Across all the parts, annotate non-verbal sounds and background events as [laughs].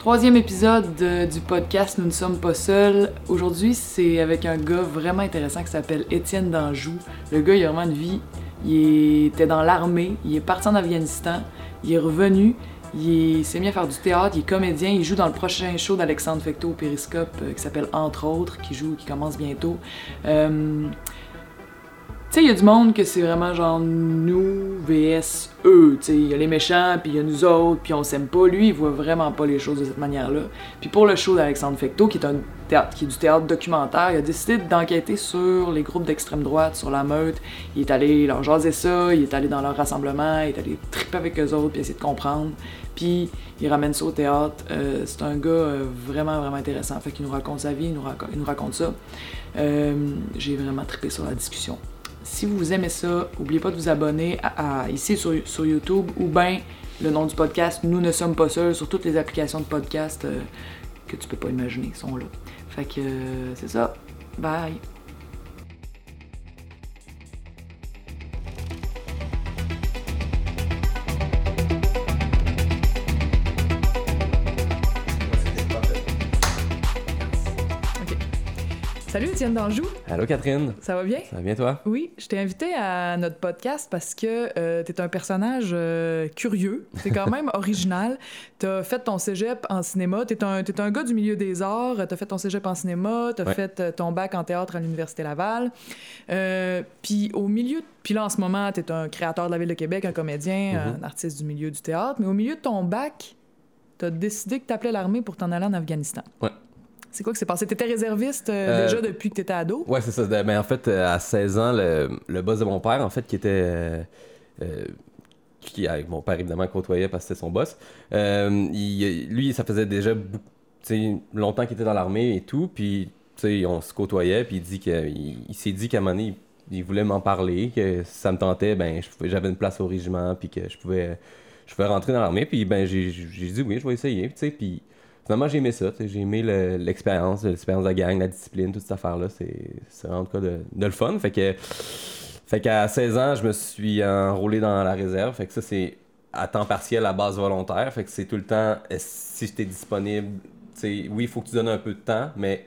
Troisième épisode de- du podcast Nous ne sommes pas seuls. Aujourd'hui, c'est avec un gars vraiment intéressant qui s'appelle Étienne d'Anjou. Le gars, il a vraiment une vie. Il était dans l'armée, il est parti en Afghanistan, il est revenu, il est- s'est mis à faire du théâtre, il est comédien, il joue dans le prochain show d'Alexandre Fecteau au Périscope euh, qui s'appelle Entre autres, qui joue, qui commence bientôt. Euh, sais, il y a du monde que c'est vraiment genre nous vs eux. Tu sais, il y a les méchants, puis il y a nous autres, puis on s'aime pas. Lui, il voit vraiment pas les choses de cette manière-là. Puis pour le show d'Alexandre Fecteau, qui est un théâtre, qui est du théâtre documentaire, il a décidé d'enquêter sur les groupes d'extrême droite, sur la meute. Il est allé leur jaser ça, il est allé dans leur rassemblement, il est allé triper avec eux autres, puis essayer de comprendre. Puis il ramène ça au théâtre. Euh, c'est un gars euh, vraiment, vraiment intéressant. Fait qu'il nous raconte sa vie, il nous, raconte, ça. Euh, J'ai vraiment trippé sur la discussion. Si vous aimez ça, n'oubliez pas de vous abonner ici sur, sur YouTube ou bien le nom du podcast Nous ne sommes pas seuls sur toutes les applications de podcast euh, que tu peux pas imaginer sont là. Fait que euh, c'est ça. Bye. Salut Étienne d'Anjou, Allô Catherine, ça va bien? ça va bien toi? Oui, je t'ai invité à notre podcast parce que euh, t'es un personnage euh, curieux, t'es quand même [laughs] original. T'as fait ton cégep en cinéma, t'es un, t'es un gars du milieu des arts, t'as fait ton cégep en cinéma, t'as Ouais. fait euh, ton bac en théâtre à l'Université Laval. Euh, Puis au milieu, puis là en ce moment, t'es un créateur de la Ville de Québec, un comédien, Mhm. un artiste du milieu du théâtre, mais au milieu de ton bac, t'as décidé que t'appelais l'armée pour t'en aller en Afghanistan. Ouais. C'est quoi que c'est passé? T'étais réserviste euh, Euh, déjà depuis que t'étais ado? Ouais, c'est ça. Ben, en fait, euh, à 16 ans, le, le boss de mon père, en fait, qui était. qui, avec mon père, évidemment, côtoyait parce que c'était son boss. euh, il- lui, ça faisait déjà longtemps qu'il était dans l'armée et tout. Puis, on se côtoyait. Puis, il, dit que, il, il s'est dit qu'à un moment donné, il, il voulait m'en parler. Que si ça me tentait, ben, j'avais une place au régiment. Puis, que je pouvais, je pouvais rentrer dans l'armée. Puis, ben, j'ai j'ai dit oui, je vais essayer. Tu sais, puis. Finalement, j'ai aimé ça. J'ai aimé le- l'expérience, l'expérience de la gang, la discipline, toute cette affaire-là. C'est c'est vraiment en tout cas de, de le fun. Fait que, fait qu'à 16 ans, je me suis enrôlé dans la réserve. Fait que ça, c'est à temps partiel, à base volontaire. Fait que c'est tout le temps, euh, si j'étais disponible, oui, il faut que tu donnes un peu de temps, mais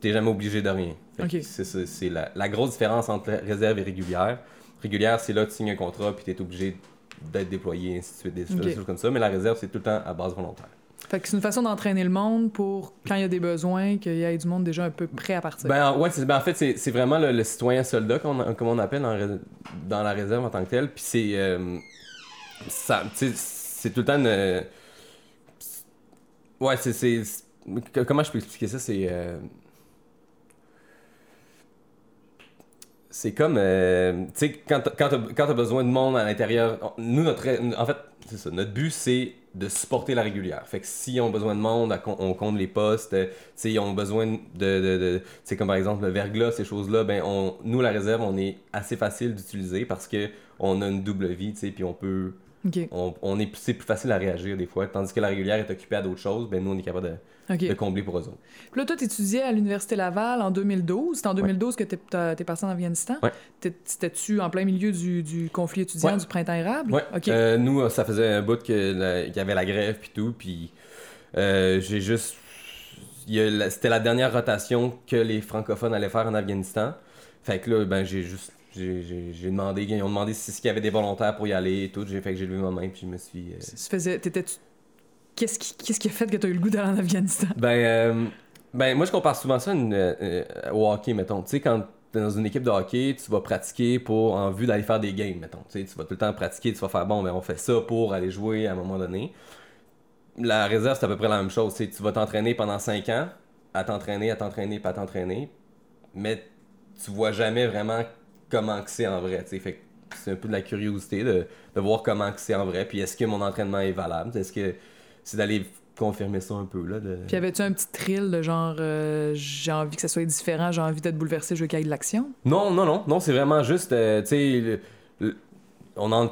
t'es jamais obligé de rien. Que. C'est la, la grosse différence entre réserve et régulière. Régulière, c'est là, tu signes un contrat, puis t'es obligé d'être déployé, ainsi de suite, des choses comme ça. Mais la réserve, c'est tout le temps à base volontaire. Fait que c'est une façon d'entraîner le monde pour, quand il y a des besoins, qu'il y ait du monde déjà un peu prêt à partir. Ben, ouais, ben, en fait, c'est vraiment le, le citoyen soldat, qu'on- comme on appelle dans, la réserve en tant que tel. Puis c'est. euh, c'est tout le temps une. Ouais, c'est. Comment je peux expliquer ça? C'est. euh, C'est comme, euh, tu sais, quand quand t'as besoin de monde à l'intérieur, nous, notre, en fait, c'est ça, notre but, c'est de supporter la régulière. Fait que s'ils ont besoin de monde, on compte les postes, euh, sais, ils ont besoin de, de, de sais, comme par exemple le verglas, ces choses-là, ben, on, nous, la réserve, on est assez facile d'utiliser parce que on a une double vie, tu sais, puis on peut, on est, c'est plus facile à réagir des fois, tandis que la régulière est occupée à d'autres choses, ben, nous, on est capable de, De combler pour eux autres. Puis là, toi, t'étudiais à l'Université Laval en 2012. C'est en 2012 que t'es, t'as- t'es parti en Afghanistan. Ouais. T'étais-tu en plein milieu du, du conflit étudiant Ouais. du printemps érable? Euh, nous, ça faisait un bout qu'il y avait la grève puis tout, puis euh, j'ai juste. C'était la dernière rotation que les francophones allaient faire en Afghanistan. Fait que là, ben j'ai juste. J'ai demandé, ils ont demandé si- s'il y avait des volontaires pour y aller et tout. J'ai fait que j'ai levé ma main puis je me suis. euh, Tu faisais... T'étais-tu... Qu'est-ce qui, qu'est-ce qui a fait que t'as eu le goût d'aller en Afghanistan? Ben, euh, ben, moi, je compare souvent ça euh, au hockey, mettons. Tu sais, quand t'es dans une équipe de hockey, tu vas pratiquer pour en vue d'aller faire des games, mettons. Tu tu vas tout le temps pratiquer, tu vas faire bon, ben, on fait ça pour aller jouer à un moment donné. La réserve, c'est à peu près la même chose. Tu tu vas t'entraîner pendant 5 ans, à t'entraîner, à t'entraîner, pas t'entraîner, mais tu vois jamais vraiment comment que c'est en vrai. Tu sais, c'est un peu de la curiosité de, de voir comment que c'est en vrai. Puis est-ce que mon entraînement est valable? Est-ce que c'est d'aller confirmer ça un peu, là? De... Puis avais-tu un petit thrill de genre euh, j'ai envie que ça soit différent, j'ai envie d'être bouleversé, je veux qu'il y ait de l'action? Non, non, non, non, c'est vraiment juste, euh, tu sais, on, en,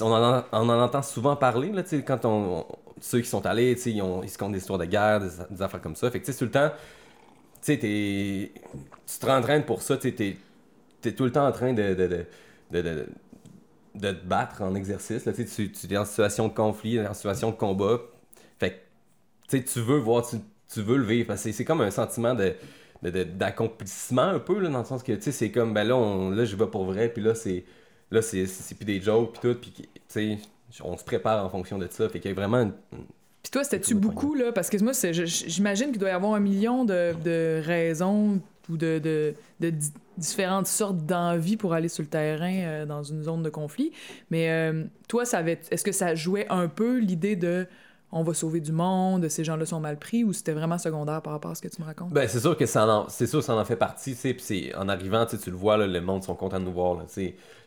on, en, on en entend souvent parler, là, tu sais, quand on, on- ceux qui sont allés, tu sais, ils, ont- ils se comptent des histoires de guerre, des, des affaires comme ça, fait que, tu sais, tout le temps, tu sais, t'es- tu te rentraînes pour ça, tu es tout le temps en train de, de, de, de, de- de te battre en exercice, là, tu tu, es en situation de conflit, en situation de combat, sais, tu veux voir, tu, tu veux le vivre. Parce que c'est- comme un sentiment de d'accomplissement un peu là, dans le sens que tu sais c'est comme ben là on là je vais pour vrai puis là c'est là c'est plus des jokes puis tout puis tu sais on se prépare en fonction de ça fait qu'il y a vraiment une- Puis toi, c'était-tu Beaucoup là? Parce que moi, j'imagine qu'il doit y avoir un million de, de raisons ou de, de, de di- différentes sortes d'envies pour aller sur le terrain euh, dans une zone de conflit. Mais euh, toi, ça avait, est-ce que ça jouait un peu l'idée de on va sauver du monde, ces gens-là sont mal pris, ou c'était vraiment secondaire par rapport à ce que tu me racontes? Ben, c'est sûr que ça en, c'est ça en fait partie, en arrivant, tu le vois, là, le monde sont contents de nous voir.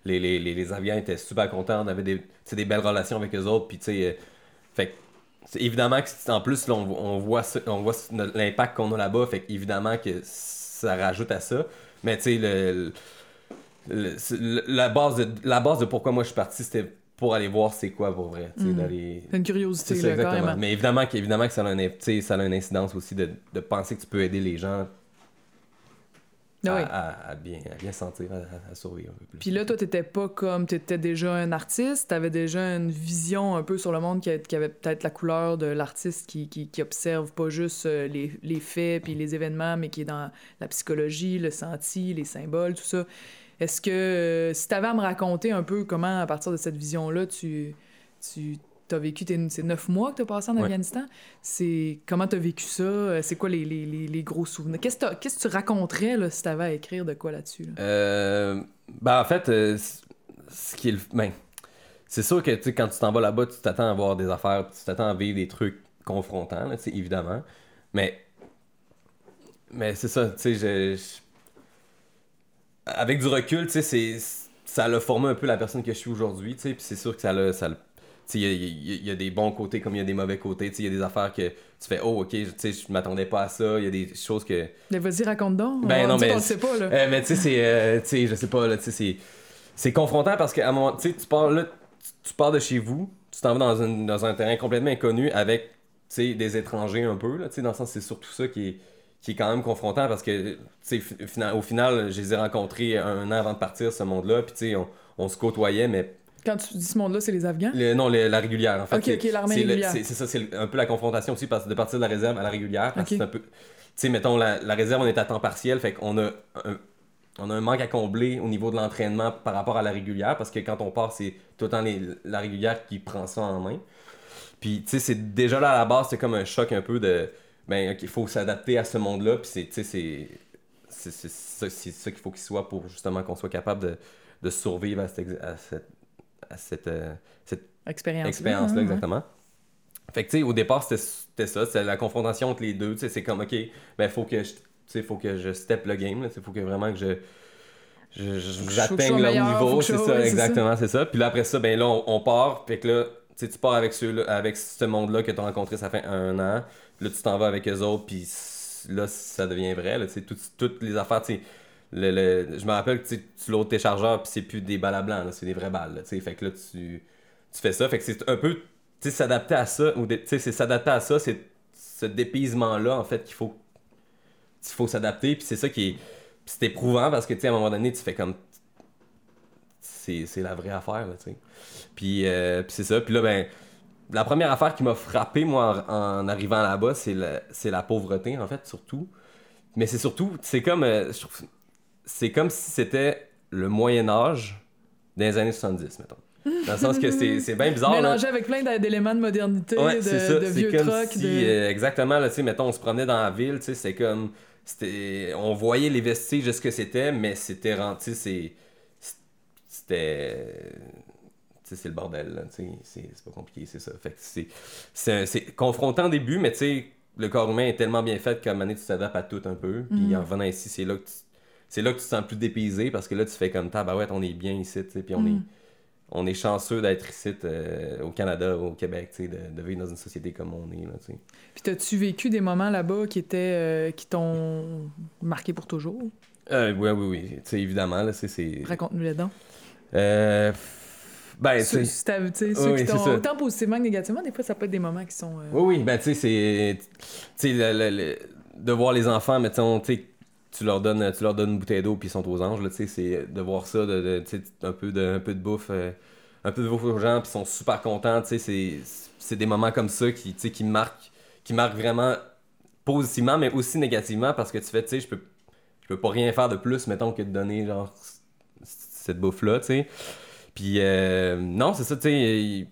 Les, les, étaient super contents, on avait des, belles relations avec eux autres, euh, évidemment que, en plus, on, voit, l'impact qu'on a là-bas, fait évidemment que ça rajoute à ça, mais la, base de, la base de pourquoi moi je suis parti, c'était pour aller voir c'est quoi pour vrai, Mhm. d'aller... C'est une curiosité, C'est ça, là, exactement. carrément. Mais évidemment, qu'évidemment que ça a, un, tu sais, ça a une incidence aussi de, de penser que tu peux aider les gens Ah à, oui. à- à bien, à bien sentir, à, survivre un peu plus. Puis là, toi, t'étais pas comme. T'étais déjà un artiste, t'avais déjà une vision un peu sur le monde qui, a- qui avait peut-être la couleur de l'artiste qui, qui, qui observe pas juste euh, les, les faits puis les événements, mais qui est dans la psychologie, le senti, les symboles, tout ça. Est-ce que. euh, si t'avais à me raconter un peu comment, à partir de cette vision-là, tu. tu T'as vécu tes, ces neuf mois que t'as passé en Ouais. Afghanistan. C'est comment t'as vécu ça? Euh, C'est quoi les, les, les, les gros souvenirs? Qu'est-ce que qu'est-ce que tu raconterais là, si t'avais à écrire de quoi là-dessus là? Euh, ben, en fait, euh, ce qui est le. Ben, c'est sûr que tu quand tu t'en vas là-bas, tu t'attends à voir des affaires, tu t'attends à vivre des trucs confrontants, là, tu évidemment. Mais. Mais c'est ça, tu sais, je, je- Avec du recul, tu sais, c'est. Ça l'a formé un peu la personne que je suis aujourd'hui, tu sais, puis c'est sûr que ça l'a. Ça il y y a- il y a des bons côtés comme il y a des mauvais côtés, il y a des affaires que tu fais, oh, ok, je m'attendais pas à ça, il y a des choses que. Mais vas-y, raconte donc. Ben On- non, mais on sait pas, là. Euh, mais tu sais, c'est. euh, tu sais, je sais pas, là, tu sais, c'est. C'est confrontant parce qu'à un moment. Tu sais, tu pars là, tu, tu pars de chez vous, tu t'en vas dans, une- dans un terrain complètement inconnu avec, tu sais, des étrangers un peu, là, tu sais, dans le sens, c'est surtout ça qui est, qui est quand même confrontant parce que, au final, je les ai rencontrés un an avant de partir, ce monde-là, puis tu sais, on, on se côtoyait, mais. Quand tu dis ce monde-là, c'est les Afghans? le- non, le- la régulière, en fait. Ok, c'est- ok, l'armée régulière. C'est ça, c'est un peu la confrontation aussi, parce que de partir de la réserve à la régulière, parce que Ok. c'est un peu. Tu sais, mettons, la, la réserve, on est à temps partiel, fait qu'on a un, on a un manque à combler au niveau de l'entraînement par rapport à la régulière, parce que quand on part, c'est tout le temps les- la régulière qui prend ça en main. Puis, tu sais, c'est déjà là à la base, c'est comme un choc un peu de. Ben, il faut s'adapter à ce monde-là, puis c'est, c'est. C'est c'est ça, c'est ça qu'il faut qu'il soit pour justement qu'on soit capable de, de survivre à cette, à cette, à cette, euh, cette Expérience. expérience-là, hein, exactement. Fait que, tu sais, au départ, c'était c'était ça, c'était la confrontation entre les deux. Tu sais, c'est comme, OK, ben, faut que je, faut que je step le game, sais, faut que vraiment que je. J'atteigne leur niveau, c'est ça, ouais, c'est exactement, c'est ça. Puis là, après ça, ben là, on, on part, fait que là, tu pars avec ceux avec ce monde-là que tu as rencontré, ça fait un an. Là, tu t'en vas avec eux autres, puis là, ça devient vrai, là, toutes les affaires, tu. Le, le- je me rappelle que tu loads tes chargeurs, puis c'est plus des balles à blanc, c'est des vraies balles, là. Fait que là, tu, tu fais ça, fait que c'est un peu, s'adapter à ça, ou c'est s'adapter à ça, c'est ce dépaysement-là, en fait, qu'il faut, qu'il faut s'adapter, puis c'est ça qui est, c'est éprouvant parce que, tu à un moment donné, tu fais comme, c'est c'est la vraie affaire, là, tu sais. Puis, euh, puis c'est ça, puis là, ben, la première affaire qui m'a frappé, moi, en, en arrivant là-bas, c'est la, pauvreté, en fait, surtout. Mais c'est surtout, c'est comme, euh, c'est comme si c'était le Moyen Âge des années 70, mettons. Dans le sens que c'est c'est bien bizarre. là. Mélangé avec plein d'éléments de modernité, Ouais, de, ça. vieux comme trucks. si, de... euh, exactement, là, tu sais, mettons, on se promenait dans la ville, tu sais, c'est comme, c'était, on voyait les vestiges de ce que c'était, mais c'était, c'était, c'est le bordel, c'est pas compliqué, c'est ça. Fait c'est, confrontant au début, mais tu sais, le corps humain est tellement bien fait qu'à un moment donné, tu t'adaptes à tout un peu, puis Mhm. en revenant ici, c'est là que tu, c'est là que tu te sens plus dépaysé, parce que là, tu fais comme, tabarouette, on est bien ici, tu sais, puis on est Mhm. on est chanceux d'être ici euh, au Canada, au Québec, tu sais, de, de vivre dans une société comme on est. Là, tu sais. Puis t'as-tu vécu des moments là-bas qui étaient euh, qui t'ont marqué pour toujours? Euh, oui, oui, oui. Tu sais, évidemment, là, c'est. Raconte-nous les dents. Euh, ben, tu Ceux, ceux Oui, qui t'ont autant positivement que négativement, des fois ça peut être des moments qui sont. euh, Oui, oui, ben, tu sais, c'est. Tu sais, de voir les enfants, mettons, tu sais, tu leur donnes, tu leur donnes une bouteille d'eau puis ils sont aux anges, là, tu sais, c'est de voir ça, de, de- un peu de, un peu de bouffe, euh, un peu de bouffe aux gens puis ils sont super contents, tu sais, c'est, c'est des moments comme ça qui, qui marquent, qui marque vraiment positivement, mais aussi négativement parce que tu fais, tu sais, je peux, je peux pas rien faire de plus, mettons, que de donner, genre, cette bouffe-là, tu sais. Puis, euh, non, c'est ça, tu sais.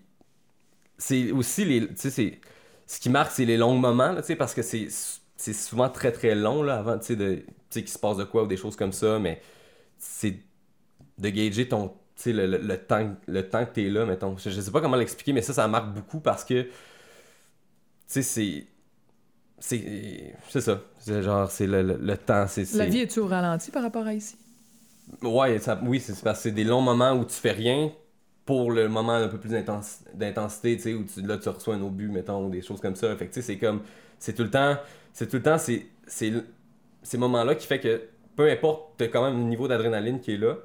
C'est aussi les. Tu sais, c'est. Ce qui marque, c'est les longs moments, là, tu sais, parce que c'est c'est souvent très très long là, avant tu sais de tu sais qu'il se passe de quoi ou des choses comme ça mais c'est de gager ton tu sais le, le, temps le temps que t'es là mettons je, je sais pas comment l'expliquer mais ça ça marque beaucoup parce que tu sais c'est c'est c'est ça c'est genre c'est le, le, temps c'est la vie est-tu au ralenti par rapport à ici? Ouais ça, oui c'est parce que c'est des longs moments où tu fais rien pour le moment un peu plus d'intensité tu sais où tu, là tu reçois un obus mettons ou des choses comme ça fait que tu sais c'est comme c'est tout le temps c'est tout le temps c'est, c'est ces moments-là qui fait que peu importe, t'as quand même un niveau d'adrénaline qui est là,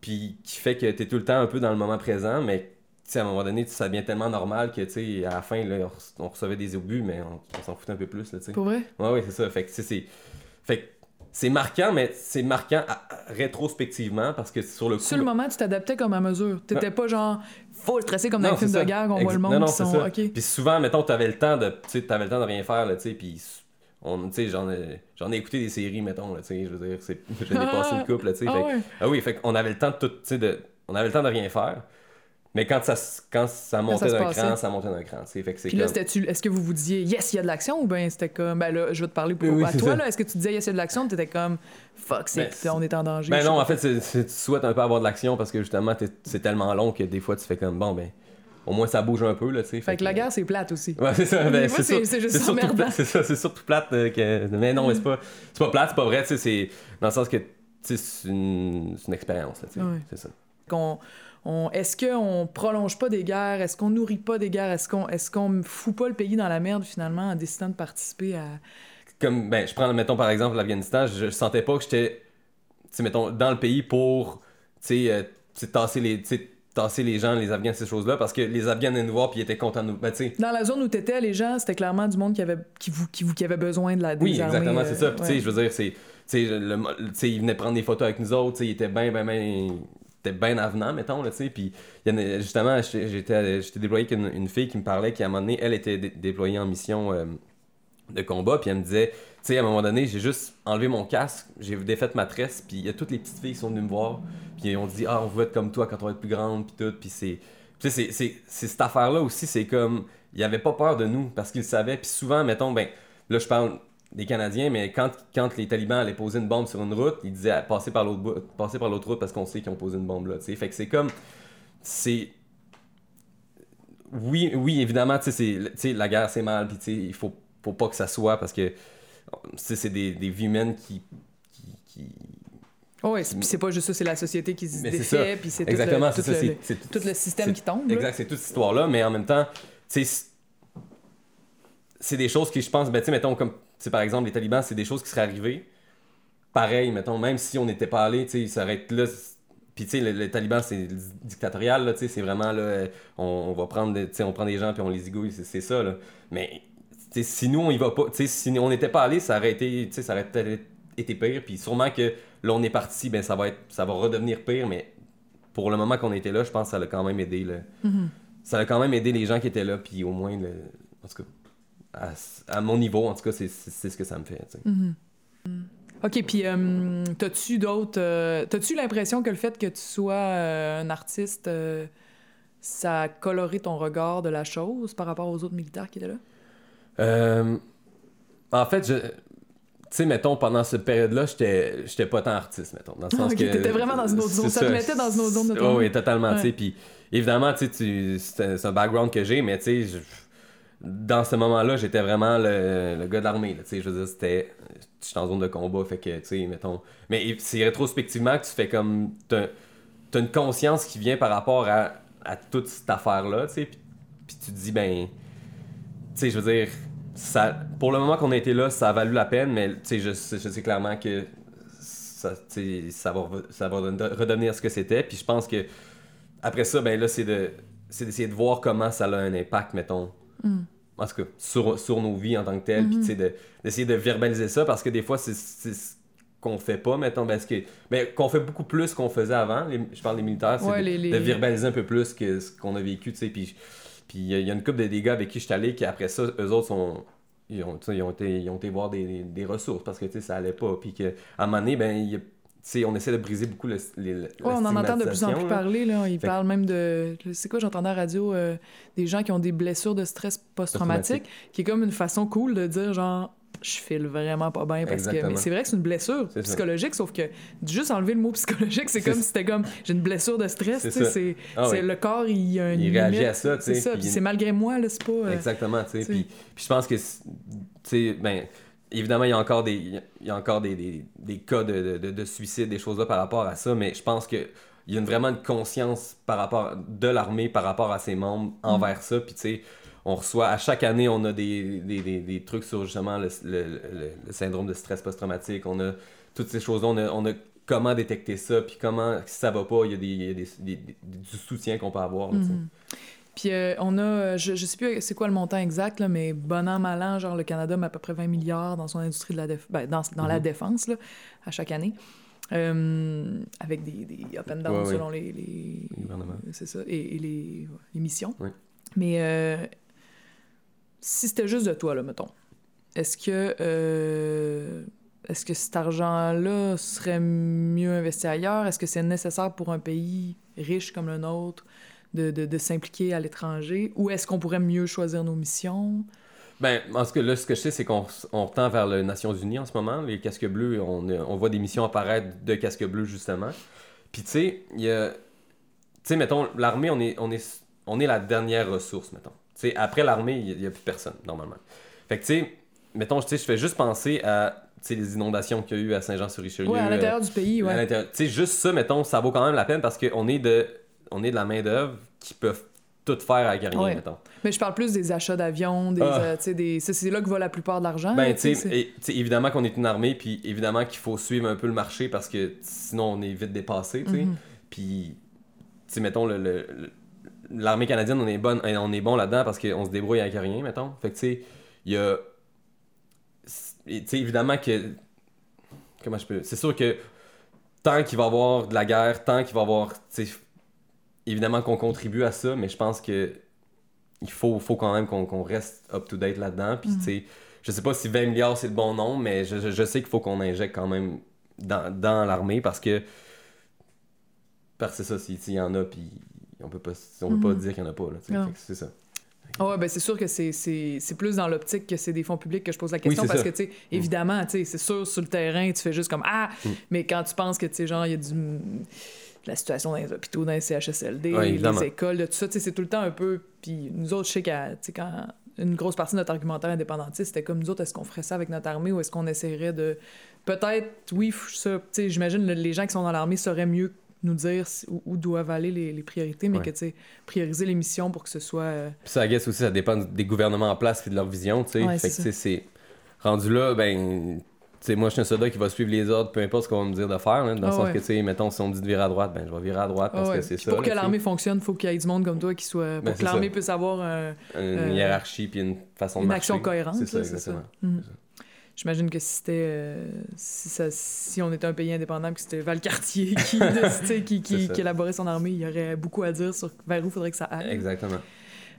puis qui fait que t'es tout le temps un peu dans le moment présent, mais à un moment donné, ça devient tellement normal que, tu à la fin, là, on recevait des obus, mais on, s'en foutait un peu plus, là, Pour vrai? Ouais, ouais, c'est ça. Fait que, c'est... Fait c'est marquant, mais c'est marquant rétrospectivement parce que sur le coup. Sur le moment, tu t'adaptais comme à mesure. T'étais pas genre faut stresser comme dans les films de guerre, on voit le monde. Non, non, c'est ça. Puis souvent, mettons, t'avais le temps de. Tu avais le temps de rien faire, là, tu sais, puis j'en ai, j'en ai écouté des séries, mettons, là, je veux dire, c'est, [laughs] je l'ai passé une [laughs] couple, tu sais. Ah, ah, oui, fait qu'on avait le temps de tout, tu sais, de, on avait le temps de rien faire. Mais quand ça, quand ça montait d'un cran, ça montait d'un cran. Puis là, est-ce que vous vous disiez yes, il y a de l'action ou bien c'était comme ben là, je vais te parler pour à toi là, est-ce que tu disais yes, il y a de l'action, t'étais comme fuck, c'est, ben, on est en danger. Ben non, en fait, tu souhaites un peu avoir de l'action parce que justement, c'est tellement long que des fois tu fais comme bon ben au moins ça bouge un peu là tu sais fait, que, la guerre c'est plate aussi. Ouais c'est ça ben, c'est, surtout plate, c'est ça c'est surtout plate euh, que... mais non c'est pas c'est pas plate c'est pas vrai tu sais c'est dans le sens que c'est une, une expérience tu sais c'est ça. Qu'on est-ce qu'on prolonge pas des guerres? Est-ce qu'on nourrit pas des guerres? Est-ce qu'on est-ce qu'on fout pas le pays dans la merde finalement en décidant de participer à comme ben je prends mettons par exemple l'Afghanistan je, je sentais pas que j'étais tu sais mettons dans le pays pour tu sais euh, tasser les tasser les gens, les Afghans, ces choses-là, parce que les Afghans venaient nous voir puis ils étaient contents de nous. Ben, Dans la zone où tu étais, les gens, c'était clairement du monde qui avait, qui, qui, qui avait besoin de la Oui, exactement, c'est ça. Puis, je veux dire, c'est. Tu sais, ils venaient prendre des photos avec nous autres, ils étaient bien, bien, bien. Bien avenant, mettons, là, tu sais. Puis, justement, j'étais déployé avec une, fille qui me parlait, qui, à un moment donné, elle était déployée en mission euh, de combat, puis elle me disait, tu sais, à un moment donné, j'ai juste enlevé mon casque, j'ai défait ma tresse, puis il y a toutes les petites filles qui sont venues me voir, puis on dit ah on veut être comme toi quand on va être plus grande puis tout puis c'est tu sais c'est cette affaire là aussi c'est comme il avait pas peur de nous parce qu'il savait puis souvent mettons ben là je parle des Canadiens mais quand, quand les talibans allaient poser une bombe sur une route ils disaient passer par l'autre passer par l'autre route parce qu'on sait qu'ils ont posé une bombe là tu sais fait que c'est comme c'est oui oui évidemment tu sais la guerre c'est mal puis tu sais il faut faut pas que ça soit parce que c'est des, des vies humaines qui, qui Oh oui, c'est pas juste ça, c'est la société qui se défait, puis c'est tout, le, tout, le, tout le système qui tombe. Exact, c'est toute cette histoire-là, mais en même temps, c'est des choses qui, je pense, ben, tu sais, mettons, comme, par exemple, les talibans, c'est des choses qui seraient arrivées. Pareil, mettons, même si on n'était pas allé, tu sais, ça aurait été là. Puis, tu sais, le, taliban, c'est dictatorial, là, tu sais, c'est vraiment, là, on, va prendre, tu sais, on prend des gens, puis on les igouille, c'est ça, là. Mais, tu sais, si nous, on y va pas, tu sais, si on n'était pas allé, ça aurait été, tu sais, ça aurait été pire, puis sûrement que Là, on est parti, ben, ça, va être, ça va redevenir pire, mais pour le moment qu'on était là, je pense que ça a quand même aidé. Le... Mm-hmm. Ça a quand même aidé les gens qui étaient là, puis au moins, le... en tout cas, à, mon niveau, en tout cas, c'est ce que ça me fait. Mm-hmm. OK, puis euh, t'as-tu d'autres... Euh, t'as-tu l'impression que le fait que tu sois euh, un artiste, ça a coloré ton regard de la chose par rapport aux autres militaires qui étaient là? en fait, je tu sais, mettons, pendant cette période-là, j'étais, j'étais pas tant artiste, mettons. Dans le sens que. T'étais vraiment dans une autre zone. Ça, te mettait dans une autre zone de oh, Oui, totalement, tu sais. Puis évidemment, tu sais, c'est un background que j'ai, mais tu sais, dans ce moment-là, j'étais vraiment le, le, gars de l'armée. Je veux dire, c'était. J'étais en zone de combat, fait que, tu sais, mettons. Mais c'est rétrospectivement que tu fais comme. T'as, as une conscience qui vient par rapport à, à toute cette affaire-là, tu sais. Puis, tu te dis, ben. Tu sais, je veux dire ça, pour le moment qu'on a été là, ça a valu la peine, mais je, je sais clairement que ça, ça, va, ça va redevenir ce que c'était. Puis je pense que après ça, ben là, c'est de d'essayer de voir comment ça a un impact, mettons. Mm. En tout cas, sur, sur, nos vies en tant que telles. Puis mm-hmm. d'essayer de, de, verbaliser ça parce que des fois, c'est ce qu'on fait pas, mettons. Parce que, mais qu'on fait beaucoup plus qu'on faisait avant. je parle des militaires, c'est de, verbaliser un peu plus que ce qu'on a vécu, tu sais. Puis il y, a une couple de dégâts avec qui je suis allé qui après ça, eux autres sont, ils ont, ils ont, été, ils ont été voir des, des- des ressources parce que ça allait pas. Puis qu'à un moment donné, ben, il y a- on essaie de briser beaucoup le, les, la Ouais, on en entend de plus en plus là. parler. Là. Ils Fait- parlent même de. C'est quoi, j'entendais à la radio euh, des gens qui ont des blessures de stress post-traumatique, qui est comme une façon cool de dire genre. Je file vraiment pas bien parce que. Mais c'est vrai que c'est une blessure ça. psychologique, sauf que juste enlever le mot psychologique, c'est comme ça. si c'était comme j'ai une blessure de stress. C'est Ah oui. le corps, il a une. Il réagit limite. à ça, tu sais, C'est ça, puis malgré moi, là, c'est pas. euh, Exactement, tu sais. Puis, puis je pense que, tu sais, ben, évidemment, il y a encore des, il y a encore des, des, des cas de, de, de suicide, des choses là par rapport à ça, mais je pense que il y a une, vraiment une conscience par rapport de l'armée par rapport à ses membres Mm. envers ça. Puis, tu sais, on reçoit, à chaque année, on a des, des, trucs sur justement le, le, le, le syndrome de stress post-traumatique. On a toutes ces choses-là. On a, on a comment détecter ça, puis comment, si ça va pas, il y a, des, il y a des, des- du soutien qu'on peut avoir. là. Mhm. Puis euh, on a, euh, je, je sais plus c'est quoi le montant exact, là, mais bon an, mal an, genre le Canada met à peu près 20 milliards dans son industrie de la défense, ben, dans, dans la Mhm. défense, là, à chaque année. Euh, avec des, des up and down Ouais, ouais. selon les, les- c'est ça, et, et les, ouais, les missions. Mais euh, si c'était juste de toi, là, mettons, est-ce que, euh, est-ce que cet argent-là serait mieux investi ailleurs? Est-ce que c'est nécessaire pour un pays riche comme le nôtre? De, de, de s'impliquer à l'étranger? Ou est-ce qu'on pourrait mieux choisir nos missions? Ben, en ce que là, ce que je sais, c'est qu'on on tend vers les Nations Unies en ce moment. Les casques bleus, on, on voit des missions apparaître de casques bleus, justement. Puis, tu sais, il y a. Tu sais, mettons, l'armée, on est, on, est, on est la dernière ressource, mettons. Tu sais, après l'armée, il n'y a, plus personne, normalement. Fait que, tu sais, mettons, tu sais, je fais juste penser à tu sais, les inondations qu'il y a eu à Saint-Jean-sur-Richelieu. Ouais, à euh, l'intérieur du pays, à ouais. Tu sais, juste ça, mettons, ça vaut quand même la peine parce qu'on est de, on est de la main-d'œuvre qui peuvent tout faire avec rien, Ouais. mettons. Mais je parle plus des achats d'avions, des, Ah. euh, des... c'est là que va la plupart de l'argent. Ben, tu sais, évidemment qu'on est une armée, puis évidemment qu'il faut suivre un peu le marché parce que sinon on est vite dépassé, tu sais. Mhm. Puis, tu sais, mettons, le- le- le- l'armée canadienne, on est, bonne, on est bon là-dedans parce qu'on se débrouille avec rien, mettons. Fait que, tu sais, il y a. Tu sais, évidemment que. Comment je peux. C'est sûr que tant qu'il va y avoir de la guerre, tant qu'il va y avoir. Évidemment qu'on contribue à ça, mais je pense que. Il faut, faut quand même qu'on reste up-to-date là-dedans. Puis, Mhm. tu sais, je sais pas si 20 milliards c'est le bon nombre, mais je, je- je sais qu'il faut qu'on injecte quand même dans, dans l'armée parce que. Parce que c'est ça, s'il y en a, puis on peut pas, on peut pas Mhm. dire qu'il y en a pas, C'est ça. Ouais, ben c'est sûr que c'est- plus dans l'optique que c'est des fonds publics que je pose la question parce ça. que, tu sais, évidemment, tu sais, c'est sûr, sur le terrain, tu fais juste comme Ah! Mm. Mais quand tu penses que, tu sais, genre, il y a du. La situation dans les hôpitaux, dans les CHSLD, Ouais, les écoles, de tout ça, c'est tout le temps un peu. Puis nous autres, je sais sais, quand une grosse partie de notre argumentaire indépendantiste, c'était comme nous autres, est-ce qu'on ferait ça avec notre armée ou est-ce qu'on essaierait de. Peut-être, oui, ça, j'imagine le- les gens qui sont dans l'armée sauraient mieux nous dire où, où doivent aller les, les priorités, mais Ouais. que, tu sais, prioriser les missions pour que ce soit. euh, Puis ça, I guess aussi, ça dépend des gouvernements en place et de leur vision, tu sais. Ouais, fait que, tu sais, c'est. Rendu là, ben. Sais, moi, je suis un soldat qui va suivre les ordres, peu importe ce qu'on va me dire de faire, là, dans Ah le sens ouais. que, tu sais, mettons, si on me dit de virer à droite, ben, je vais virer à droite parce Ah ouais. que c'est ça. Pour là, que l'armée fonctionne, il faut qu'il y ait du monde comme toi qui soit. Pour Ben, que c'est l'armée puisse avoir un- Une euh, hiérarchie puis une façon de une marcher. action cohérente. C'est ça, exactement. ça. C'est ça. J'imagine que si c'était. euh, si, ça- si on était un pays indépendant que c'était Valcartier qui, [laughs] qui élaborait son armée, il y aurait beaucoup à dire sur vers où il faudrait que ça aille. Exactement.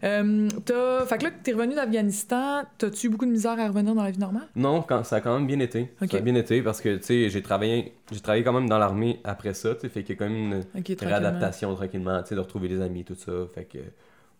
Euh, t'as- fait que là, t'es revenu d'Afghanistan, t'as-tu eu beaucoup de misère à revenir dans la vie normale? Non, quand, ça a quand même bien été. Ça a bien été parce que, tu sais, j'ai travaillé, j'ai travaillé quand même dans l'armée après ça, tu sais, fait qu'il y a quand même une réadaptation tranquillement, tu sais, de retrouver des amis, tout ça, fait que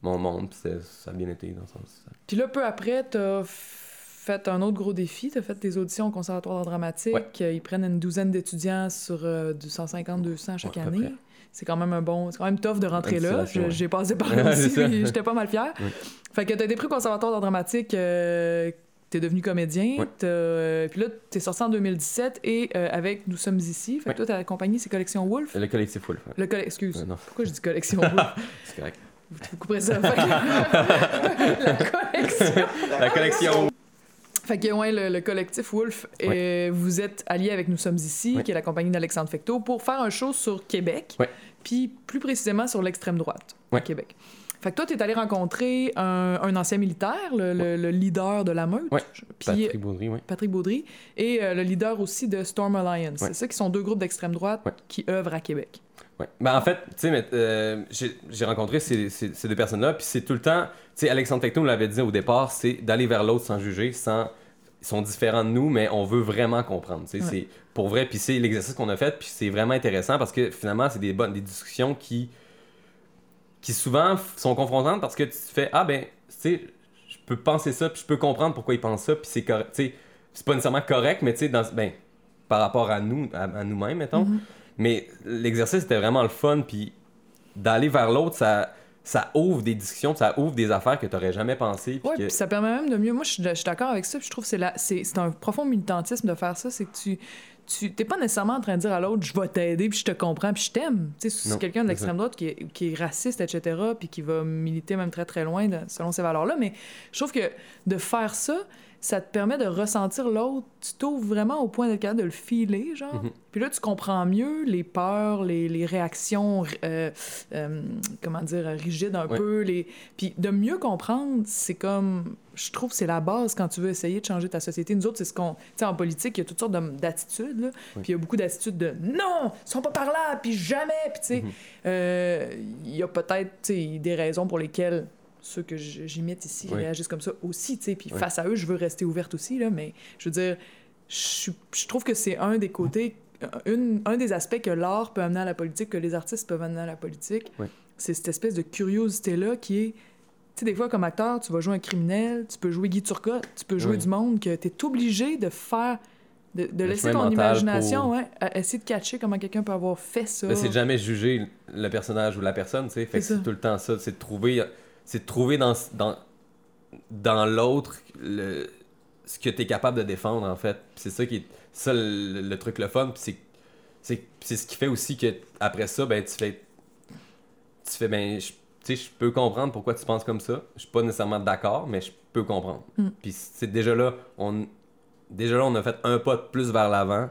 mon monde, ça a bien été dans le sens. Puis là, peu après, t'as fait un autre gros défi. T'as fait des auditions au Conservatoire d'art dramatique. Ouais. Ils prennent une douzaine d'étudiants sur euh, du 150-200 chaque Ouais, année. C'est quand même un bon... C'est quand même tough de rentrer là. Ouais. J'ai passé par [laughs] là aussi, j'étais pas mal fière. Ouais. Fait que t'as été pris au Conservatoire d'art dramatique... euh, T'es devenu comédien, euh, puis là, t'es sorti en 2017 et euh, avec Nous sommes ici. Fait que Ouais. toi, t'as accompagné ces collections Wolf? Le collectif Wolf, ouais. Le. Excuse, non, pourquoi je dis collection Wolf? [laughs] c'est correct. Vous couperez ça. [laughs] La collection. La collection Fait que, ouais, le, le collectif Wolf, euh, vous êtes allié avec Nous sommes ici, qui est la compagnie d'Alexandre Fecteau, pour faire un show sur Québec, puis plus précisément sur l'extrême droite au Québec. Fait que toi, t'es allé rencontrer un, un ancien militaire, le, le- le leader de la meute, puis Patrick Baudry, ouais. Patrick Baudry, et euh, le leader aussi de Storm Alliance. C'est ça qui sont deux groupes d'extrême droite qui œuvrent à Québec. Ouais. Ben, en fait, tu sais, mais, euh, j'ai rencontré ces, ces- ces deux personnes-là, puis c'est tout le temps, tu sais, Alexandre Techno l'avait dit au départ, c'est d'aller vers l'autre sans juger, sans. Ils sont différents de nous, mais on veut vraiment comprendre. Ouais. C'est pour vrai, puis c'est l'exercice qu'on a fait, puis c'est vraiment intéressant parce que finalement, c'est des bonnes des discussions qui. qui souvent sont confrontantes parce que tu te fais Ah, ben, tu sais, je peux penser ça, puis je peux comprendre pourquoi ils pensent ça, puis c'est correct. C'est pas nécessairement correct, mais tu sais, dans- ben, par rapport à nous, à, à nous-mêmes, mettons. Mhm. Mais l'exercice était vraiment le fun, puis d'aller vers l'autre, ça, ça ouvre des discussions, ça ouvre des affaires que tu n'aurais jamais pensé. puis que- puis ça permet même de mieux. Moi, je suis je suis d'accord avec ça. puis je trouve que c'est la- c'est c'est un profond militantisme de faire ça. C'est que tu tu t'es pas nécessairement en train de dire à l'autre, je vais t'aider, puis je te comprends, puis je t'aime. Tu sais, c'est quelqu'un de l'extrême droite qui est, qui est raciste, etc., puis qui va militer même très très loin de- selon ces valeurs-là. Mais je trouve que de faire ça, ça te permet de ressentir l'autre. Tu t'ouvres vraiment au point d'être capable de le filer, genre. Mhm. Puis là, tu comprends mieux les peurs, les, les réactions, euh, euh, comment dire, rigides un Ouais. peu. Les... Puis de mieux comprendre, c'est comme. Je trouve que c'est la base quand tu veux essayer de changer ta société. Nous autres, c'est ce qu'on. Tu sais, en politique, il y a toutes sortes de- d'attitudes, là. Puis il y a beaucoup d'attitudes de non, ils sont pas par là, puis jamais. Puis tu sais, Mhm. euh, il y a peut-être des raisons pour lesquelles ceux que j'imite ici Oui. réagissent comme ça aussi, tu sais. Puis Oui. face à eux, je veux rester ouverte aussi, là. Mais je veux dire, je, trouve que c'est un des côtés, une- un des aspects que l'art peut amener à la politique, que les artistes peuvent amener à la politique. Oui. C'est cette espèce de curiosité-là qui est. Tu sais, des fois, comme acteur, tu vas jouer un criminel, tu peux jouer Guy Turcotte, tu peux jouer du monde que tu es obligé de faire. De, de Le laisser ton imagination, pour- ouais, à essayer de catcher comment quelqu'un peut avoir fait ça. Mais c'est de jamais juger le personnage ou la personne, tu sais. Fait que c'est tout le temps ça. C'est de trouver, c'est de trouver dans, dans, dans l'autre le, ce que tu es capable de défendre, en fait. C'est ça qui est ça le, le truc le fun. Puis c'est, c'est, c'est ce qui fait aussi que après ça, ben, tu fais. Tu fais, ben, je- tu sais, je peux comprendre pourquoi tu penses comme ça. Je suis pas nécessairement d'accord, mais je peux comprendre. Mm. Puis c'est déjà là, on, déjà là, on a fait un pas de plus vers l'avant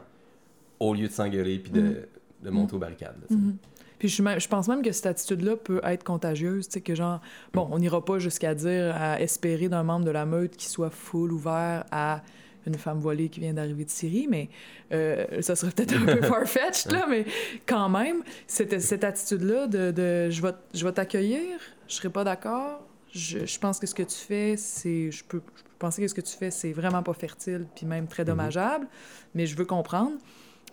au lieu de s'engueuler puis de, Mm. de monter aux barricades. là, tu sais. Mhm. Puis je, pense même que cette attitude-là peut être contagieuse, tu sais, que genre, bon, on n'ira pas jusqu'à dire, à espérer d'un membre de la meute qui soit full ouvert à une femme voilée qui vient d'arriver de Syrie, mais euh, ça serait peut-être un peu [laughs] farfetched, là, mais quand même, cette, cette attitude-là de, de je vais, je vais t'accueillir, je serai pas d'accord, je, je pense que ce que tu fais, c'est, je peux, je peux penser que ce que tu fais, c'est vraiment pas fertile, puis même très dommageable, mais je veux comprendre.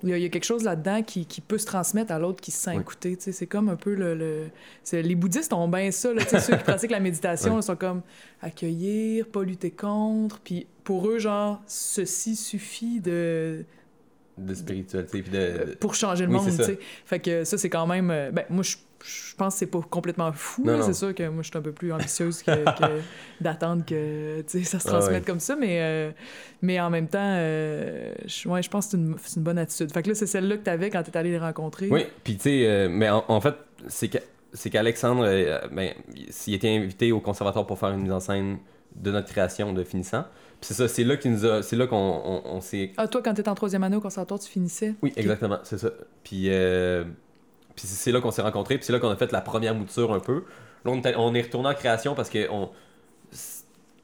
Il y, a, il y a quelque chose là-dedans qui, qui peut se transmettre à l'autre qui se sent Oui. écouté. C'est comme un peu le. les bouddhistes ont bien ça. Là, tu sais, ceux qui pratiquent la méditation, ils sont comme accueillir, pas lutter contre. Puis pour eux, genre, ceci suffit de, de spiritualité puis de, euh, pour changer le oui, monde. tu sais. Fait que ça, c'est quand même. euh, Ben, moi, je, je pense que c'est pas complètement fou. C'est sûr que moi, je suis un peu plus ambitieuse que, [laughs] que d'attendre que tu ça se Ah transmette ouais. comme ça. Mais, euh, mais en même temps, euh, je, ouais, je pense que c'est une, bonne attitude. Fait que là, c'est celle-là que t'avais quand t'es allé les rencontrer. oui puis tu sais euh, mais en, en fait c'est qu'Alexandre ben s'il était invité au conservatoire pour faire une mise en scène de notre création de finissant c'est ça c'est là qu'il nous a c'est là qu'on on, on s'est Ah, toi, quand t'étais en troisième année au conservatoire, tu finissais? oui exactement c'est ça puis euh, puis c'est là qu'on s'est rencontrés puis c'est là qu'on a fait la première mouture un peu là on, est retourné en création parce que on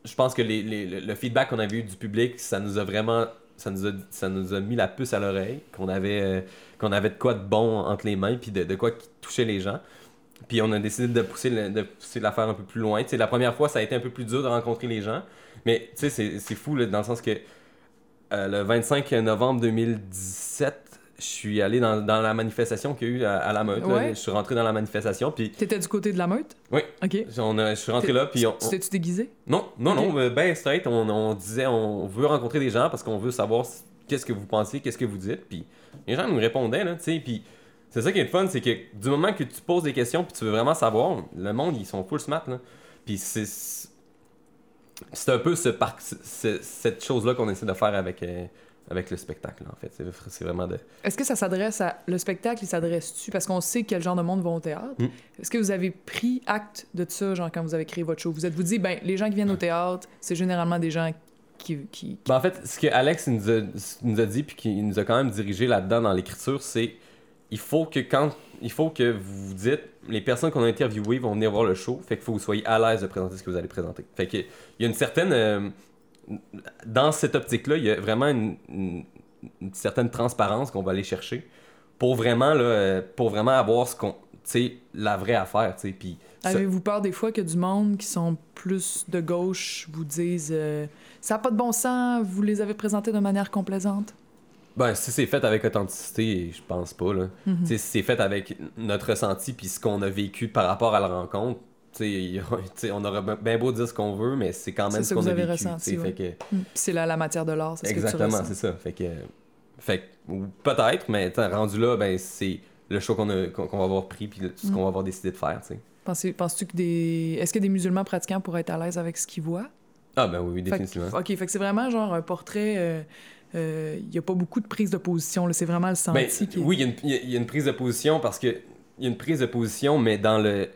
je pense que les, les- le- feedback qu'on avait eu du public, ça nous a vraiment. Ça nous a, ça nous a mis la puce à l'oreille, qu'on avait, euh, qu'on avait de quoi de bon entre les mains, puis de, de quoi qui touchait les gens. Puis on a décidé de pousser, le- de pousser l'affaire un peu plus loin. Tu sais, la première fois, ça a été un peu plus dur de rencontrer les gens. Mais tu sais, c'est, fou là, dans le sens que euh, le 25 novembre 2017, je suis allé dans, dans la manifestation qu'il y a eu à, à la meute. là. Je suis rentré dans la manifestation, puis T'étais du côté de la meute? Oui. OK. on je suis rentré là, puis on, Tu t'es-tu déguisé? non, non, non, euh, ben straight, on, on disait on veut rencontrer des gens parce qu'on veut savoir qu'est-ce que vous pensez, qu'est-ce que vous dites, puis les gens nous répondaient, là, tu sais, puis c'est ça qui est le fun, c'est que du moment que tu poses des questions puis tu veux vraiment savoir, le monde, ils sont full smart, là, puis c'est c'est un peu ce cette chose-là qu'on essaie de faire avec, euh, avec le spectacle, en fait, c'est vraiment de... Est-ce que ça s'adresse à. Le spectacle, il s'adresse-tu? Parce qu'on sait quel genre de monde va au théâtre. Mm. Est-ce que vous avez pris acte de ça, genre, quand vous avez créé votre show? Vous êtes-vous dit, ben, les gens qui viennent au théâtre, c'est généralement des gens qui. qui... Ben, en fait, ce que Alex nous a, nous a dit, puis qui nous a quand même dirigé là-dedans dans l'écriture, c'est il faut que quand il faut que vous vous dites les personnes qu'on a interviewées vont venir voir le show, fait qu'il faut que vous soyez à l'aise de présenter ce que vous allez présenter. Fait que il y a une certaine euh, dans cette optique-là, il y a vraiment une, certaine transparence qu'on va aller chercher pour vraiment, euh, avoir ce qu'on, la vraie affaire, tu sais, Avez-vous peur des fois que du monde qui sont plus de gauche vous dise euh, ça n'a pas de bon sens, vous les avez présentés de manière complaisante? Ben, si c'est fait avec authenticité, je pense pas, là. Mhm. Si c'est fait avec notre ressenti puis ce qu'on a vécu par rapport à la rencontre, on aurait bien beau dire ce qu'on veut, mais c'est quand même ce qu'on que a vécu. ouais. que- Mm. C'est la, la matière de l'art, c'est Exactement, c'est ça. Fait que, fait peut-être, mais rendu là, ben c'est le choix qu'on a- qu'on qu'on va avoir pris puis ce Mm. qu'on va avoir décidé de faire, Penses-tu que des. Est-ce que des musulmans pratiquants pourraient être à l'aise avec ce qu'ils voient? Ah ben oui, oui, Fait que- définitivement. ok, fait que c'est vraiment genre un portrait. euh, Il y a pas beaucoup de prise de position, c'est vraiment le Ben, senti qui est- oui, il y, a une- y a- prise de position parce que il y a une prise de position, mais dans le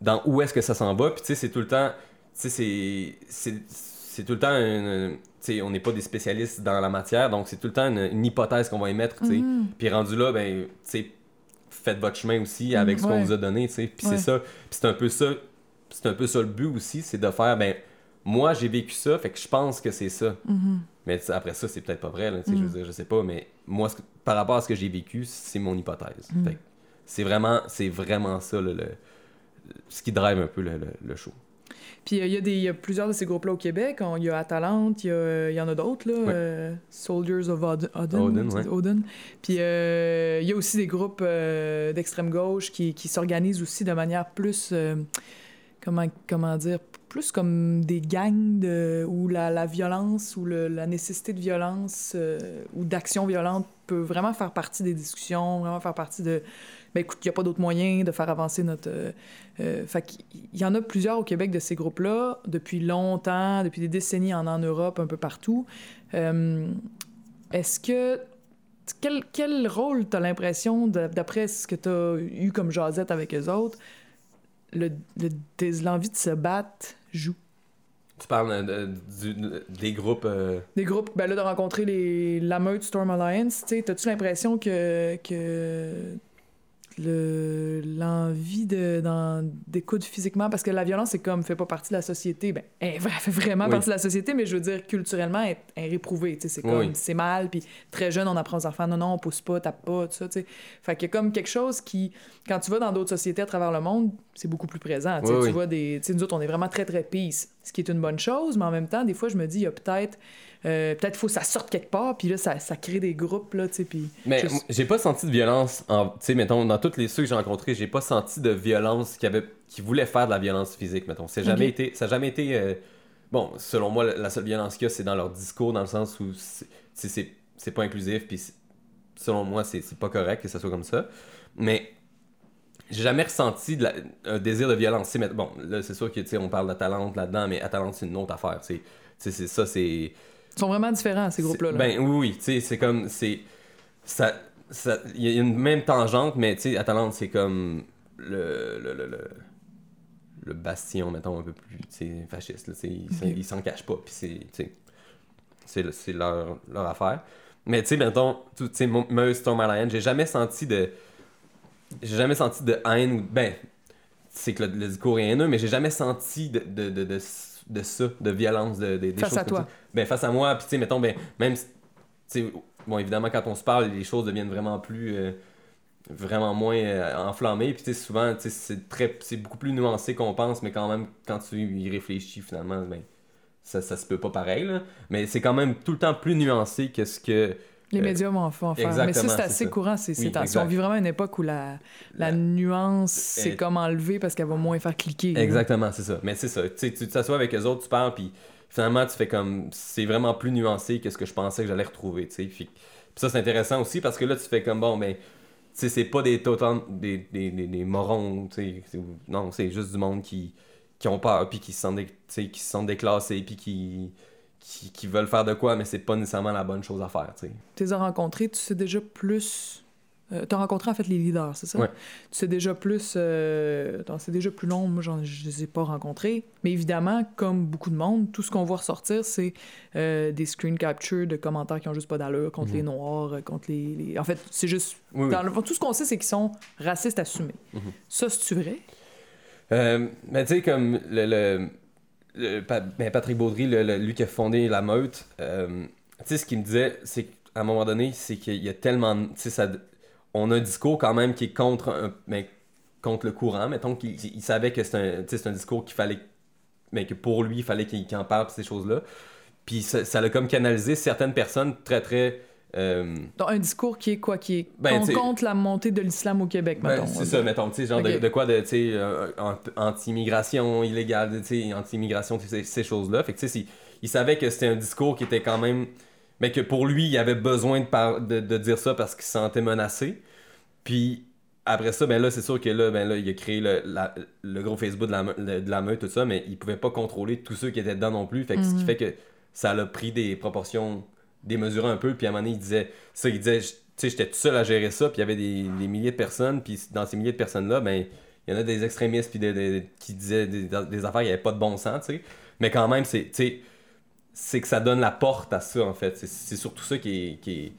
dans où est-ce que ça s'en va, puis tu sais, c'est tout le temps, tu sais, c'est tout le temps une- on n'est pas des spécialistes dans la matière, donc c'est tout le temps une, une hypothèse qu'on va émettre. Mhm. Puis rendu là, ben, faites votre chemin aussi avec ce qu'on ouais. vous a donné. Puis Ouais. c'est ça. Puis c'est un peu ça. C'est un peu ça le but aussi, c'est de faire, ben, moi j'ai vécu ça, fait que je pense que c'est ça. Mhm. Mais après ça, c'est peut-être pas vrai, là, je Mm. veux dire, je sais pas, mais moi, par rapport à ce que j'ai vécu, c'est mon hypothèse. Mm. Que c'est vraiment, c'est vraiment ça, le, le- ce qui drive un peu le, le- le show. Puis euh, il y, a des- y a plusieurs de ces groupes-là au Québec. Il y a Atalante, il y, y en a d'autres, là. Ouais. euh, Soldiers of Od- Odin. Odin, ouais. Odin. Puis euh, il y a aussi des groupes d'extrême gauche qui, qui s'organisent aussi de manière plus. comment, comment dire Plus comme des gangs de, où la, violence ou la nécessité de violence euh, ou d'action violente peut vraiment faire partie des discussions, vraiment faire partie de. Ben écoute, il n'y a pas d'autre moyen de faire avancer notre. euh, euh, fait il y en a plusieurs au Québec de ces groupes-là, depuis longtemps, depuis des décennies en, Europe, un peu partout. Est-ce que. Quel, quel rôle t'as l'impression, de- d'après ce que t'as eu comme jasette avec eux autres, le, le l'envie de se battre joue? Tu parles de- du- des groupes. euh, Des groupes, ben là, de rencontrer les, la meute Storm Alliance, tu sais, t'as-tu l'impression que, que le, l'envie de, d'en- d'écoute physiquement, parce que la violence, c'est comme, fait pas partie de la société, ben, elle fait vraiment Oui. partie de la société, mais je veux dire, culturellement, elle, elle est réprouvée, tu sais, c'est comme, oui. c'est mal, puis très jeune, on apprend aux enfants, non, non, on pousse pas, tape pas, tout ça, tu sais. Fait qu'il y a comme quelque chose qui, quand tu vas dans d'autres sociétés à travers le monde, c'est beaucoup plus présent, tu Oui, vois des, nous autres, on est vraiment très, très peace, ce qui est une bonne chose, mais en même temps, des fois, je me dis, il y a peut-être, euh, peut-être faut que ça sorte quelque part, puis là, ça, ça crée des groupes, là, tu sais, puis... Mais j'ai pas senti de violence. En, tu sais, mettons, dans tous les ceux que j'ai rencontrés, j'ai pas senti de violence qui avait, qui voulait faire de la violence physique, mettons. C'est jamais été, ça a jamais été. euh, bon, selon moi, la- seule violence qu'il y a, c'est dans leur discours, dans le sens où c'est, pas inclusif, puis selon moi, c'est, pas correct que ça soit comme ça. Mais j'ai jamais ressenti de la- un désir de violence. Mais bon, là, c'est sûr que on parle d'Atalante là-dedans, mais Atalante, c'est une autre affaire. C'est ça, c'est. Ils sont vraiment différents, ces groupes-là. là. Ben oui, oui, tu sais, c'est comme. c'est ça ça- Il y a une même tangente, mais tu sais, Atalante, c'est comme le, le, le, le, le bastion, mettons, un peu plus fasciste. Là, tu sais, ils s'en- cachent pas, puis c'est. leur, leur affaire. Mais tu sais, mettons, tu sais, Meuse Storm Alliance, j'ai jamais senti de. J'ai jamais senti de haine ou. Ben, c'est que le, le discours est haineux, mais j'ai jamais senti de, de, de, de, de ça, de violence, de, de- des Face choses à comme toi. ça. Ben, face à moi, puis tu sais, mettons, ben, même. Tu bon, évidemment, quand on se parle, les choses deviennent vraiment plus. euh, vraiment moins euh, enflammées. Puis tu sais, souvent, tu sais, c'est très. C'est beaucoup plus nuancé qu'on pense, mais quand même, quand tu y réfléchis, finalement, ben. Ça, ça se peut pas pareil, là. Mais c'est quand même tout le temps plus nuancé que ce que. Les Euh, médias vont en font faire. Mais ça, c'est c'est assez ça. courant. C'est, c'est Oui. On vit vraiment une époque où la, la La- nuance, c'est Euh, comme enlevée parce qu'elle va moins faire cliquer. Exactement, c'est ça. Mais c'est ça. Tu t'assois avec eux autres, tu parles, puis finalement, tu fais comme. C'est vraiment plus nuancé que ce que je pensais que j'allais retrouver. Puis, puis ça, c'est intéressant aussi parce que là, tu fais comme bon, ben. Tu sais, c'est pas des total. des, des, des, des morons, tu sais. c'est- Non, c'est juste du monde qui, qui ont peur, puis qui se sentent, dé- qui se sentent déclassés, puis qui, qui. qui veulent faire de quoi, mais c'est pas nécessairement la bonne chose à faire, tu les as rencontrés, tu sais déjà plus. Euh, tu as rencontré en fait les leaders, c'est ça? Ouais. Tu sais déjà plus. Euh... c'est déjà plus long, moi je les ai pas rencontrés. Mais évidemment, comme beaucoup de monde, tout ce qu'on voit ressortir, c'est euh, des screen captures de commentaires qui ont juste pas d'allure contre Mhm. les Noirs, euh, contre les. les- En fait, c'est juste. Oui, oui. Dans le fond, tout ce qu'on sait, c'est qu'ils sont racistes assumés. Mhm. Ça, c'est-tu vrai? Euh, mais tu sais, comme le, ben, Patrick Baudry, lui qui a fondé la meute, euh, tu sais, ce qu'il me disait, c'est qu'à un moment donné, c'est qu'il y a tellement. Tu sais, on a un discours quand même qui est contre, ben, contre le courant. Mettons qu'il il savait que c'est un, discours qu'il fallait. Mais que pour lui, il fallait qu'il en parle, ces choses-là. Puis ça l'a comme canalisé certaines personnes très, très. Euh, Donc, un discours qui est quoi Qui est Ben, contre la montée de l'islam au Québec, Ben, mettons. c'est ça, mettons, tu sais, genre de, quoi de, tu sais, euh, an- anti-immigration illégale, tu sais, anti-immigration, ces, ces choses-là. Fait que, tu sais, si- il savait que c'était un discours qui était quand même. Mais que pour lui, il avait besoin de, par- de, de dire ça parce qu'il se sentait menacé. Puis après ça, ben là, c'est sûr que là, ben là, il a créé le, la- le gros Facebook de la, me- de la meute, tout ça, mais il pouvait pas contrôler tous ceux qui étaient dedans non plus. Fait que ce qui Mhm. fait que ça a pris des proportions démesurées un peu. Puis à un moment donné, il disait, ça, il disait, tu sais, j'étais tout seul à gérer ça, puis il y avait des, des milliers de personnes, puis dans ces milliers de personnes-là, ben, il y en a des extrémistes puis des, des- qui disaient des, des affaires qui n'avaient pas de bon sens, tu sais. Mais quand même, c'est, que ça donne la porte à ça, en fait. C'est, surtout ça qui est, qui est-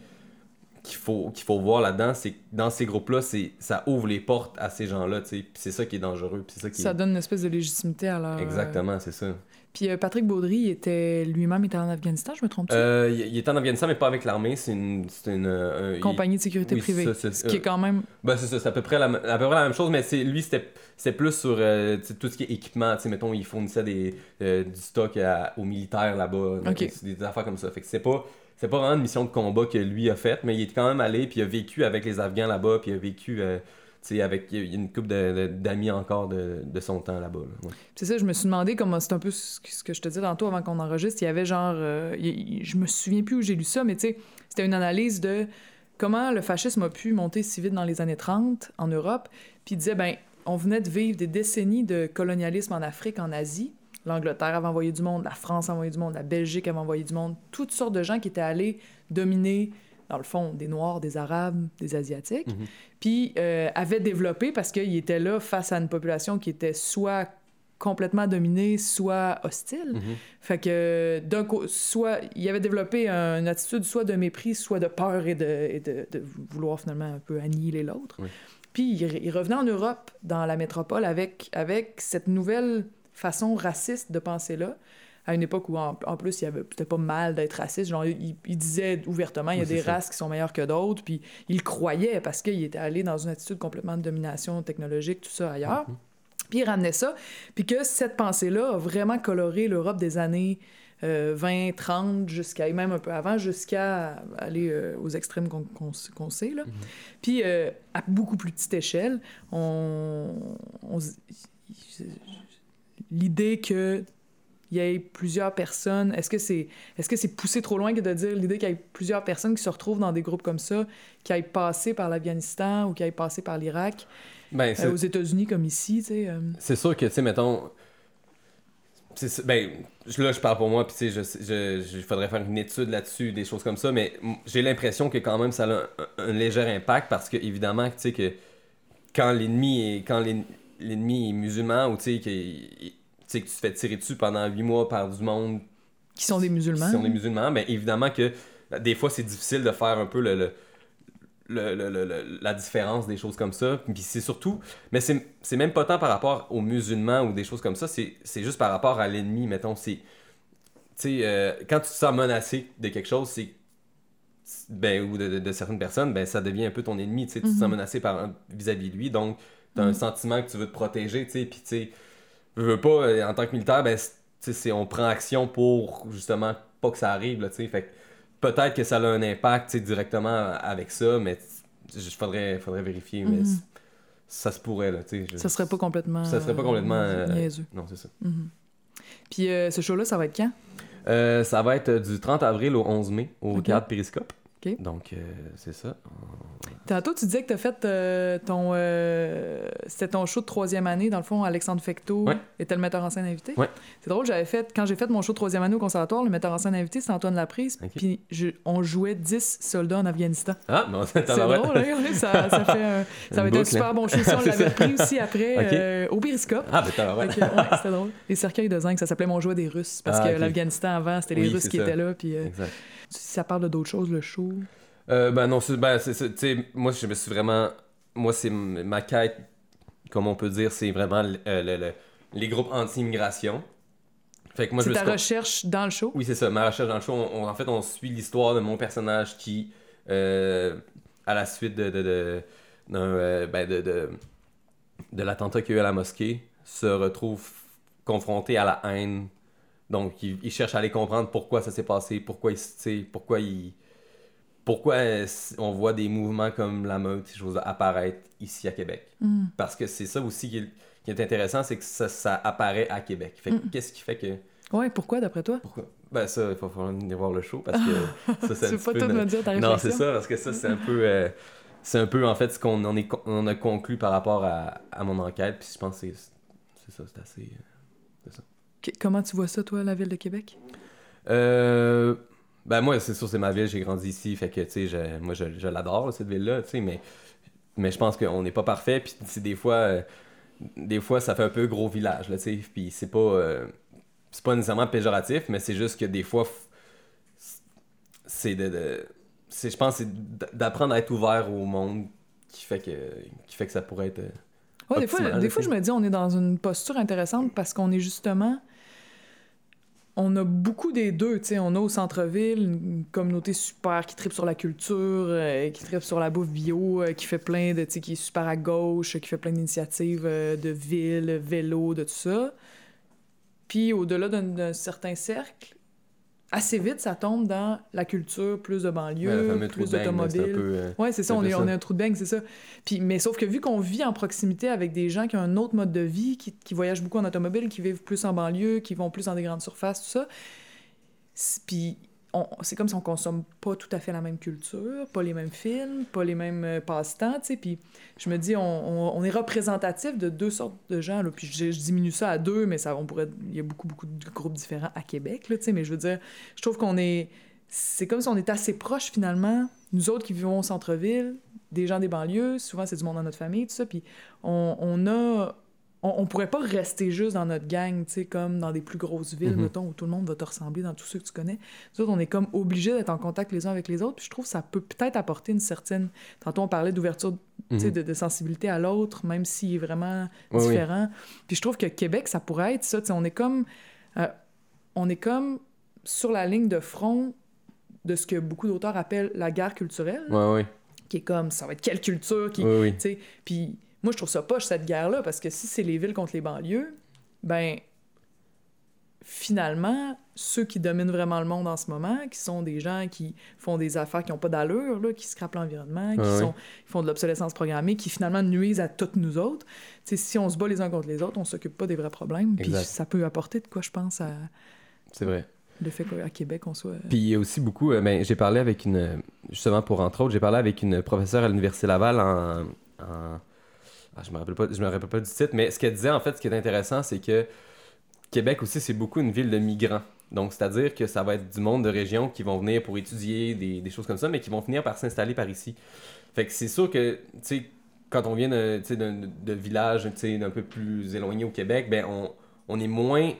qu'il faut, qu'il faut voir là-dedans, c'est que dans ces groupes-là, c'est, ça ouvre les portes à ces gens-là, tu sais. Puis c'est ça qui est dangereux, puis c'est ça qui Ça est... donne une espèce de légitimité à leur. Exactement, c'est ça. Puis euh, Patrick Baudry, était lui-même était en Afghanistan, je me trompe-tu? Euh, il, est en Afghanistan, mais pas avec l'armée. C'est une. C'est une euh, il- Compagnie de sécurité oui, privée. ça, c'est- ce qui est quand même. Ben, c'est ça, c'est à peu près la, à peu près la même chose, mais c'est, lui, c'était, c'était plus sur tout ce qui est équipement. Mettons, il fournissait des, du stock à- aux militaires là-bas. c'est des affaires comme ça. Fait que c'est pas, c'est pas vraiment une mission de combat que lui a faite, mais il est quand même allé, puis il a vécu avec les Afghans là-bas, puis il a vécu sais, avec il y a une couple d'amis encore de, de son temps là-bas. C'est ça, je me suis demandé comment c'est un peu ce que je te disais tantôt avant qu'on enregistre. Il y avait genre. euh, il- je me souviens plus où j'ai lu ça, mais tu c'était une analyse de comment le fascisme a pu monter si vite dans les années 30 en Europe. Puis il disait, ben, on venait de vivre des décennies de colonialisme en Afrique, en Asie. L'Angleterre avait envoyé du monde, la France avait envoyé du monde, la Belgique avait envoyé du monde, toutes sortes de gens qui étaient allés dominer, dans le fond, des Noirs, des Arabes, des Asiatiques, Mhm. puis euh, avaient développé parce qu'ils étaient là face à une population qui était soit complètement dominée, soit hostile. Mhm. Fait que d'un soit il avait développé un- une attitude soit de mépris, soit de peur et de, et de, de vouloir finalement un peu annihiler l'autre. Oui. Puis il, il revenait en Europe, dans la métropole, avec, avec cette nouvelle façon raciste de penser là. À une époque où, en, en plus, il y avait peut-être pas mal d'être raciste. Genre, il, il disait ouvertement, il y a Oui, des ça. races qui sont meilleures que d'autres. Puis il croyait parce qu'il était allé dans une attitude complètement de domination technologique, tout ça ailleurs. Mhm. Puis il ramenait ça. Puis que cette pensée-là a vraiment coloré l'Europe des années euh, 20, 30, jusqu'à, et même un peu avant, jusqu'à aller euh, aux extrêmes qu'on sait. Là. Puis euh, à beaucoup plus petite échelle, on, l'idée que il y ait plusieurs personnes, est-ce que c'est est-ce que c'est poussé trop loin que de dire l'idée qu'il y ait plusieurs personnes qui se retrouvent dans des groupes comme ça, qui aillent passer par l'Afghanistan ou qui aillent passer par l'Irak, Ben, euh, aux États-Unis comme ici, tu sais. euh, C'est sûr que, tu sais, mettons. ben, là, je parle pour moi, puis je- je- je- il faudrait faire une étude là-dessus, des choses comme ça, mais j'ai l'impression que quand même ça a un, un léger impact parce que, évidemment, tu sais, que quand l'ennemi est, quand l'en- l'ennemi est musulman ou tu sais, tu sais, que tu te fais tirer dessus pendant huit mois par du monde qui sont des musulmans. qui sont des musulmans, ben évidemment que euh, des fois c'est difficile de faire un peu le, le- le- le- la différence des choses comme ça. Puis c'est surtout, mais c'est c'est même pas tant par rapport aux musulmans ou des choses comme ça, c'est c'est juste par rapport à l'ennemi, mettons. C'est, tu sais, euh, quand tu te sens menacé de quelque chose, c'est ben, ou de, de- de certaines personnes, ben, ça devient un peu ton ennemi, tu sais, tu te sens Mhm. menacé vis-à-vis de lui, donc tu as un Mhm. sentiment que tu veux te protéger, tu sais, puis tu sais, veux, veux pas, euh, en tant que militaire, ben, on prend action pour justement pas que ça arrive, là, fait peut-être que ça a un impact, directement avec ça, mais il faudrait, faudrait vérifier, mais Mhm. ça se pourrait, là, tu sais. je- Ça serait pas complètement. Ça serait pas complètement, euh, euh. Non, c'est ça. Mhm. Puis euh, ce show-là, ça va être quand? Ça va être du 30 avril au 11 mai au Ok. cadre Périscope. Donc, euh, c'est ça. Tantôt, tu disais que tu as fait euh, ton. euh, C'était ton show de troisième année. Dans le fond, Alexandre Fecteau Ouais. était le metteur en scène invité. Ouais. C'est drôle, j'avais fait. Quand j'ai fait mon show de troisième année au conservatoire, le metteur en scène invité, c'est Antoine Laprise. Puis on jouait 10 soldats en Afghanistan. Ah, non, [laughs] C'est drôle, hein? Ça, ça fait. un- ça va Une être un super hein. bon show. Si on [laughs] l'avait pris aussi après euh, au Périscope. Ah, ben, ouais, c'était drôle. Les cercueils de zinc, ça s'appelait Mon jouet des Russes. Parce Ah, que l'Afghanistan avant, c'était les Oui, Russes qui ça. étaient là. Puis euh, Exact. Ça parle de d'autres choses, le show? Euh, ben non, c'est, ben, c'est, c'est- tu sais, moi, je me suis vraiment... Moi, c'est ma quête, comme on peut dire, c'est vraiment l- euh, le- le- les groupes anti-immigration. Fait que moi, je C'est me ta suis... recherche dans le show? Oui, c'est ça. Ma recherche dans le show, on- on- en fait, on suit l'histoire de mon personnage qui, euh, à la suite de, de, de, euh, ben, de, de, de l'attentat qu'il y a eu à la mosquée, se retrouve confronté à la haine. Donc, il, il cherche à aller comprendre pourquoi ça s'est passé, pourquoi il, tu sais, pourquoi il, pourquoi euh, on voit des mouvements comme la meute, ces choses apparaître ici à Québec. Mm. Parce que c'est ça aussi qui est, qui est intéressant, c'est que ça, ça apparaît à Québec. Fait Mm. qu'est-ce qui fait que... Ouais, pourquoi d'après toi? Pourquoi? Ben ça, il va falloir venir voir le show parce que [laughs] ça, c'est Tu pas tout me dire ta? Non, c'est ça, parce que ça, c'est un peu... euh, c'est un peu, en fait, ce qu'on en est, con- on a conclu par rapport à, à mon enquête, puis je pense que c'est c'est ça, c'est assez... euh, Que- Comment tu vois ça, toi, la ville de Québec? Euh, ben moi, c'est sûr, c'est ma ville, j'ai grandi ici, fait que, tu sais, je- moi, je, je l'adore, cette ville-là, tu sais, mais, mais je pense qu'on n'est pas parfait, puis des fois, euh, des fois, ça fait un peu gros village, là, tu sais, puis c'est pas, euh, c'est pas nécessairement péjoratif, mais c'est juste que des fois, c'est de, de- c'est, je pense, que c'est d'apprendre à être ouvert au monde qui fait que, qui fait que ça pourrait être... euh, Ouais, des fois, des fois, je me dis, on est dans une posture intéressante parce qu'on est justement. On a beaucoup des deux, tu sais. On a au centre-ville une communauté super qui tripe sur la culture, euh, qui tripe sur la bouffe bio, euh, qui fait plein de. Qui est super à gauche, qui fait plein d'initiatives euh, de ville, vélo, de tout ça. Puis au-delà d'un certain cercle, assez vite, ça tombe dans la culture, plus de banlieue, plus peu... euh, Ouais, c'est ça, on est, ça. on est un trou de beigne, c'est ça. Puis, mais sauf que vu qu'on vit en proximité avec des gens qui ont un autre mode de vie, qui, qui voyagent beaucoup en automobile, qui vivent plus en banlieue, qui vont plus dans des grandes surfaces, tout ça, puis c'est comme si on consomme pas tout à fait la même culture, pas les mêmes films, pas les mêmes euh, passe-temps, tu sais. Puis je me dis, on, on- est représentatif de deux sortes de gens, là. Puis je, diminue ça à deux, mais ça, on pourrait... Il y a beaucoup, beaucoup de groupes différents à Québec, là, tu sais. Mais je veux dire, je trouve qu'on est... C'est comme si on était assez proches, finalement, nous autres qui vivons au centre-ville, des gens des banlieues, souvent c'est du monde dans notre famille, tout ça, puis on, on a... On, on pourrait pas rester juste dans notre gang, tu sais, comme dans des plus grosses villes, mettons, où tout le monde va te ressembler dans tous ceux que tu connais. Nous autres, on est comme obligés d'être en contact les uns avec les autres, puis je trouve que ça peut peut-être apporter une certaine... Tantôt, on parlait d'ouverture, tu sais, mhm. de, de sensibilité à l'autre, même s'il est vraiment oui. différent. Puis je trouve que Québec, ça pourrait être ça, tu sais, on est comme... euh, on est comme sur la ligne de front de ce que beaucoup d'auteurs appellent la guerre culturelle, Ouais, ouais. qui est comme, ça va être quelle culture qui... Puis moi, je trouve ça poche, cette guerre-là, parce que si c'est les villes contre les banlieues, ben finalement, ceux qui dominent vraiment le monde en ce moment, qui sont des gens qui font des affaires qui n'ont pas d'allure, là, qui scrapent l'environnement, qui, Ah sont, qui font de l'obsolescence programmée, qui finalement nuisent à toutes nous autres. Tu sais, si on se bat les uns contre les autres, on s'occupe pas des vrais problèmes. Puis ça peut apporter de quoi, je pense, à C'est vrai. le fait qu'à Québec, on soit... Puis il y a aussi beaucoup, euh, ben, j'ai parlé avec une, justement pour entre autres, j'ai parlé avec une professeure à l'Université Laval en, en- ah, je me rappelle pas, je me rappelle pas du titre, mais ce qu'elle disait en fait, ce qui est intéressant, c'est que Québec aussi, c'est beaucoup une ville de migrants. Donc, c'est-à-dire que ça va être du monde de région qui vont venir pour étudier des, choses comme ça, mais qui vont finir par s'installer par ici. Fait que c'est sûr que, tu sais, quand on vient de, de village, tu sais, d'un peu plus éloigné au Québec, ben on, est moins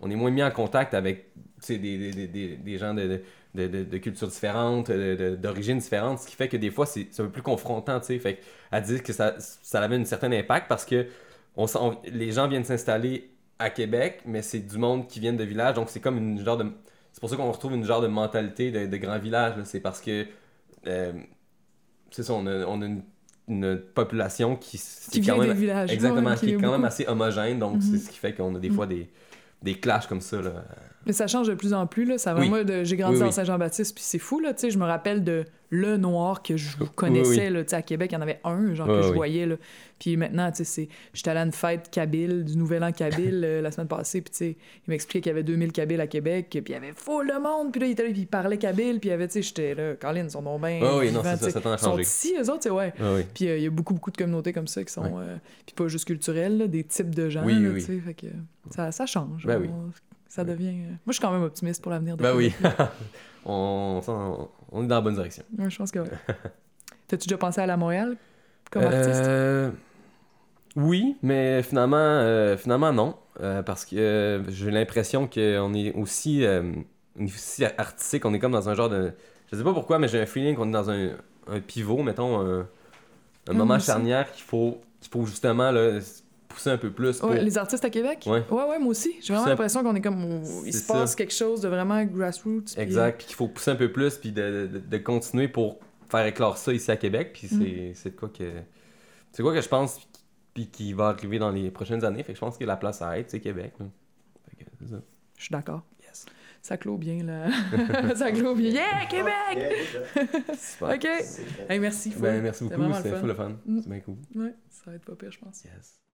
on est moins mis en contact avec des- des, des gens de, de, de, de cultures différentes, de- d'origines différentes, ce qui fait que des fois, c'est un peu plus confrontant, tu sais. Fait à dire que ça, ça avait un certain impact parce que on, on- les gens viennent s'installer à Québec, mais c'est du monde qui viennent de villages, donc c'est comme une genre de... C'est pour ça qu'on retrouve une genre de mentalité de, de grand village, c'est parce que... euh, c'est ça, on a, on a une, une population qui... Qui quand vient même- des villages. Exactement, ouais, qui est quand beaucoup. même assez homogène, donc c'est ce qui fait qu'on a des fois des, des clashs comme ça. Là. Mais ça change de plus en plus, là. Ça va, Oui. moi, j'ai grandi Oui, dans oui. Saint-Jean-Baptiste, puis c'est fou, là, tu sais. Je me rappelle de Le Noir que je connaissais, là, à Québec, il y en avait un, genre, que je voyais, là. Puis maintenant, tu sais, c'est... J'étais allé à une fête Kabyle, du Nouvel An Kabyle, euh, la semaine passée, puis tu sais, il m'expliquait qu'il y avait 2000 Kabyles à Québec, puis il y avait full de monde, puis là, il était là, puis il parlait Kabyle, puis il y avait, tu sais, j'étais là, Colin, ils sont donc bien Ah oui, non, vivants, ça, ça à Ils sont ici, eux autres, ouais. Puis euh, il y a beaucoup, beaucoup de communautés comme ça qui sont... Euh, puis pas juste culturelles, là, des types de gens, Oui, là, oui, tu sais, fait que ça, ça change. Ben Ça devient... euh, Moi, je suis quand même optimiste pour l'avenir de Ben oui, [laughs] on, on, on est dans la bonne direction. Ouais, je pense que oui. [laughs] T'as-tu déjà pensé à à Montréal comme artiste? Euh, Oui, mais finalement, euh, finalement non. Parce que j'ai l'impression qu'on est aussi, aussi artistique, on est comme dans un genre de... Je sais pas pourquoi, mais j'ai un feeling qu'on est dans un, un pivot, mettons, un, un Ah, moment charnière qu'il faut, qu'il faut justement là, pousser un peu plus. Pour... Ouais, les artistes à Québec? Ouais. ouais, ouais, moi aussi. J'ai vraiment l'impression qu'on est comme. Il se passe ça. quelque chose de vraiment grassroots. Exact, puis qu'il faut pousser un peu plus, puis de, de, de continuer pour faire éclore ça ici à Québec. Puis Mm. c'est de quoi que. C'est quoi que je pense puis qui va arriver dans les prochaines années. Fait que je pense que la place à être, c'est Québec. là. Fait que c'est ça. Je suis d'accord. Yes. Ça clôt bien, là. [laughs] ça clôt bien. Yeah, Québec! Super. OK. Hey, merci. Ben, merci beaucoup. vraiment C'était fun. le fun. Mm. C'est bien cool. Ouais, ça va être pas pire, je pense. Yes.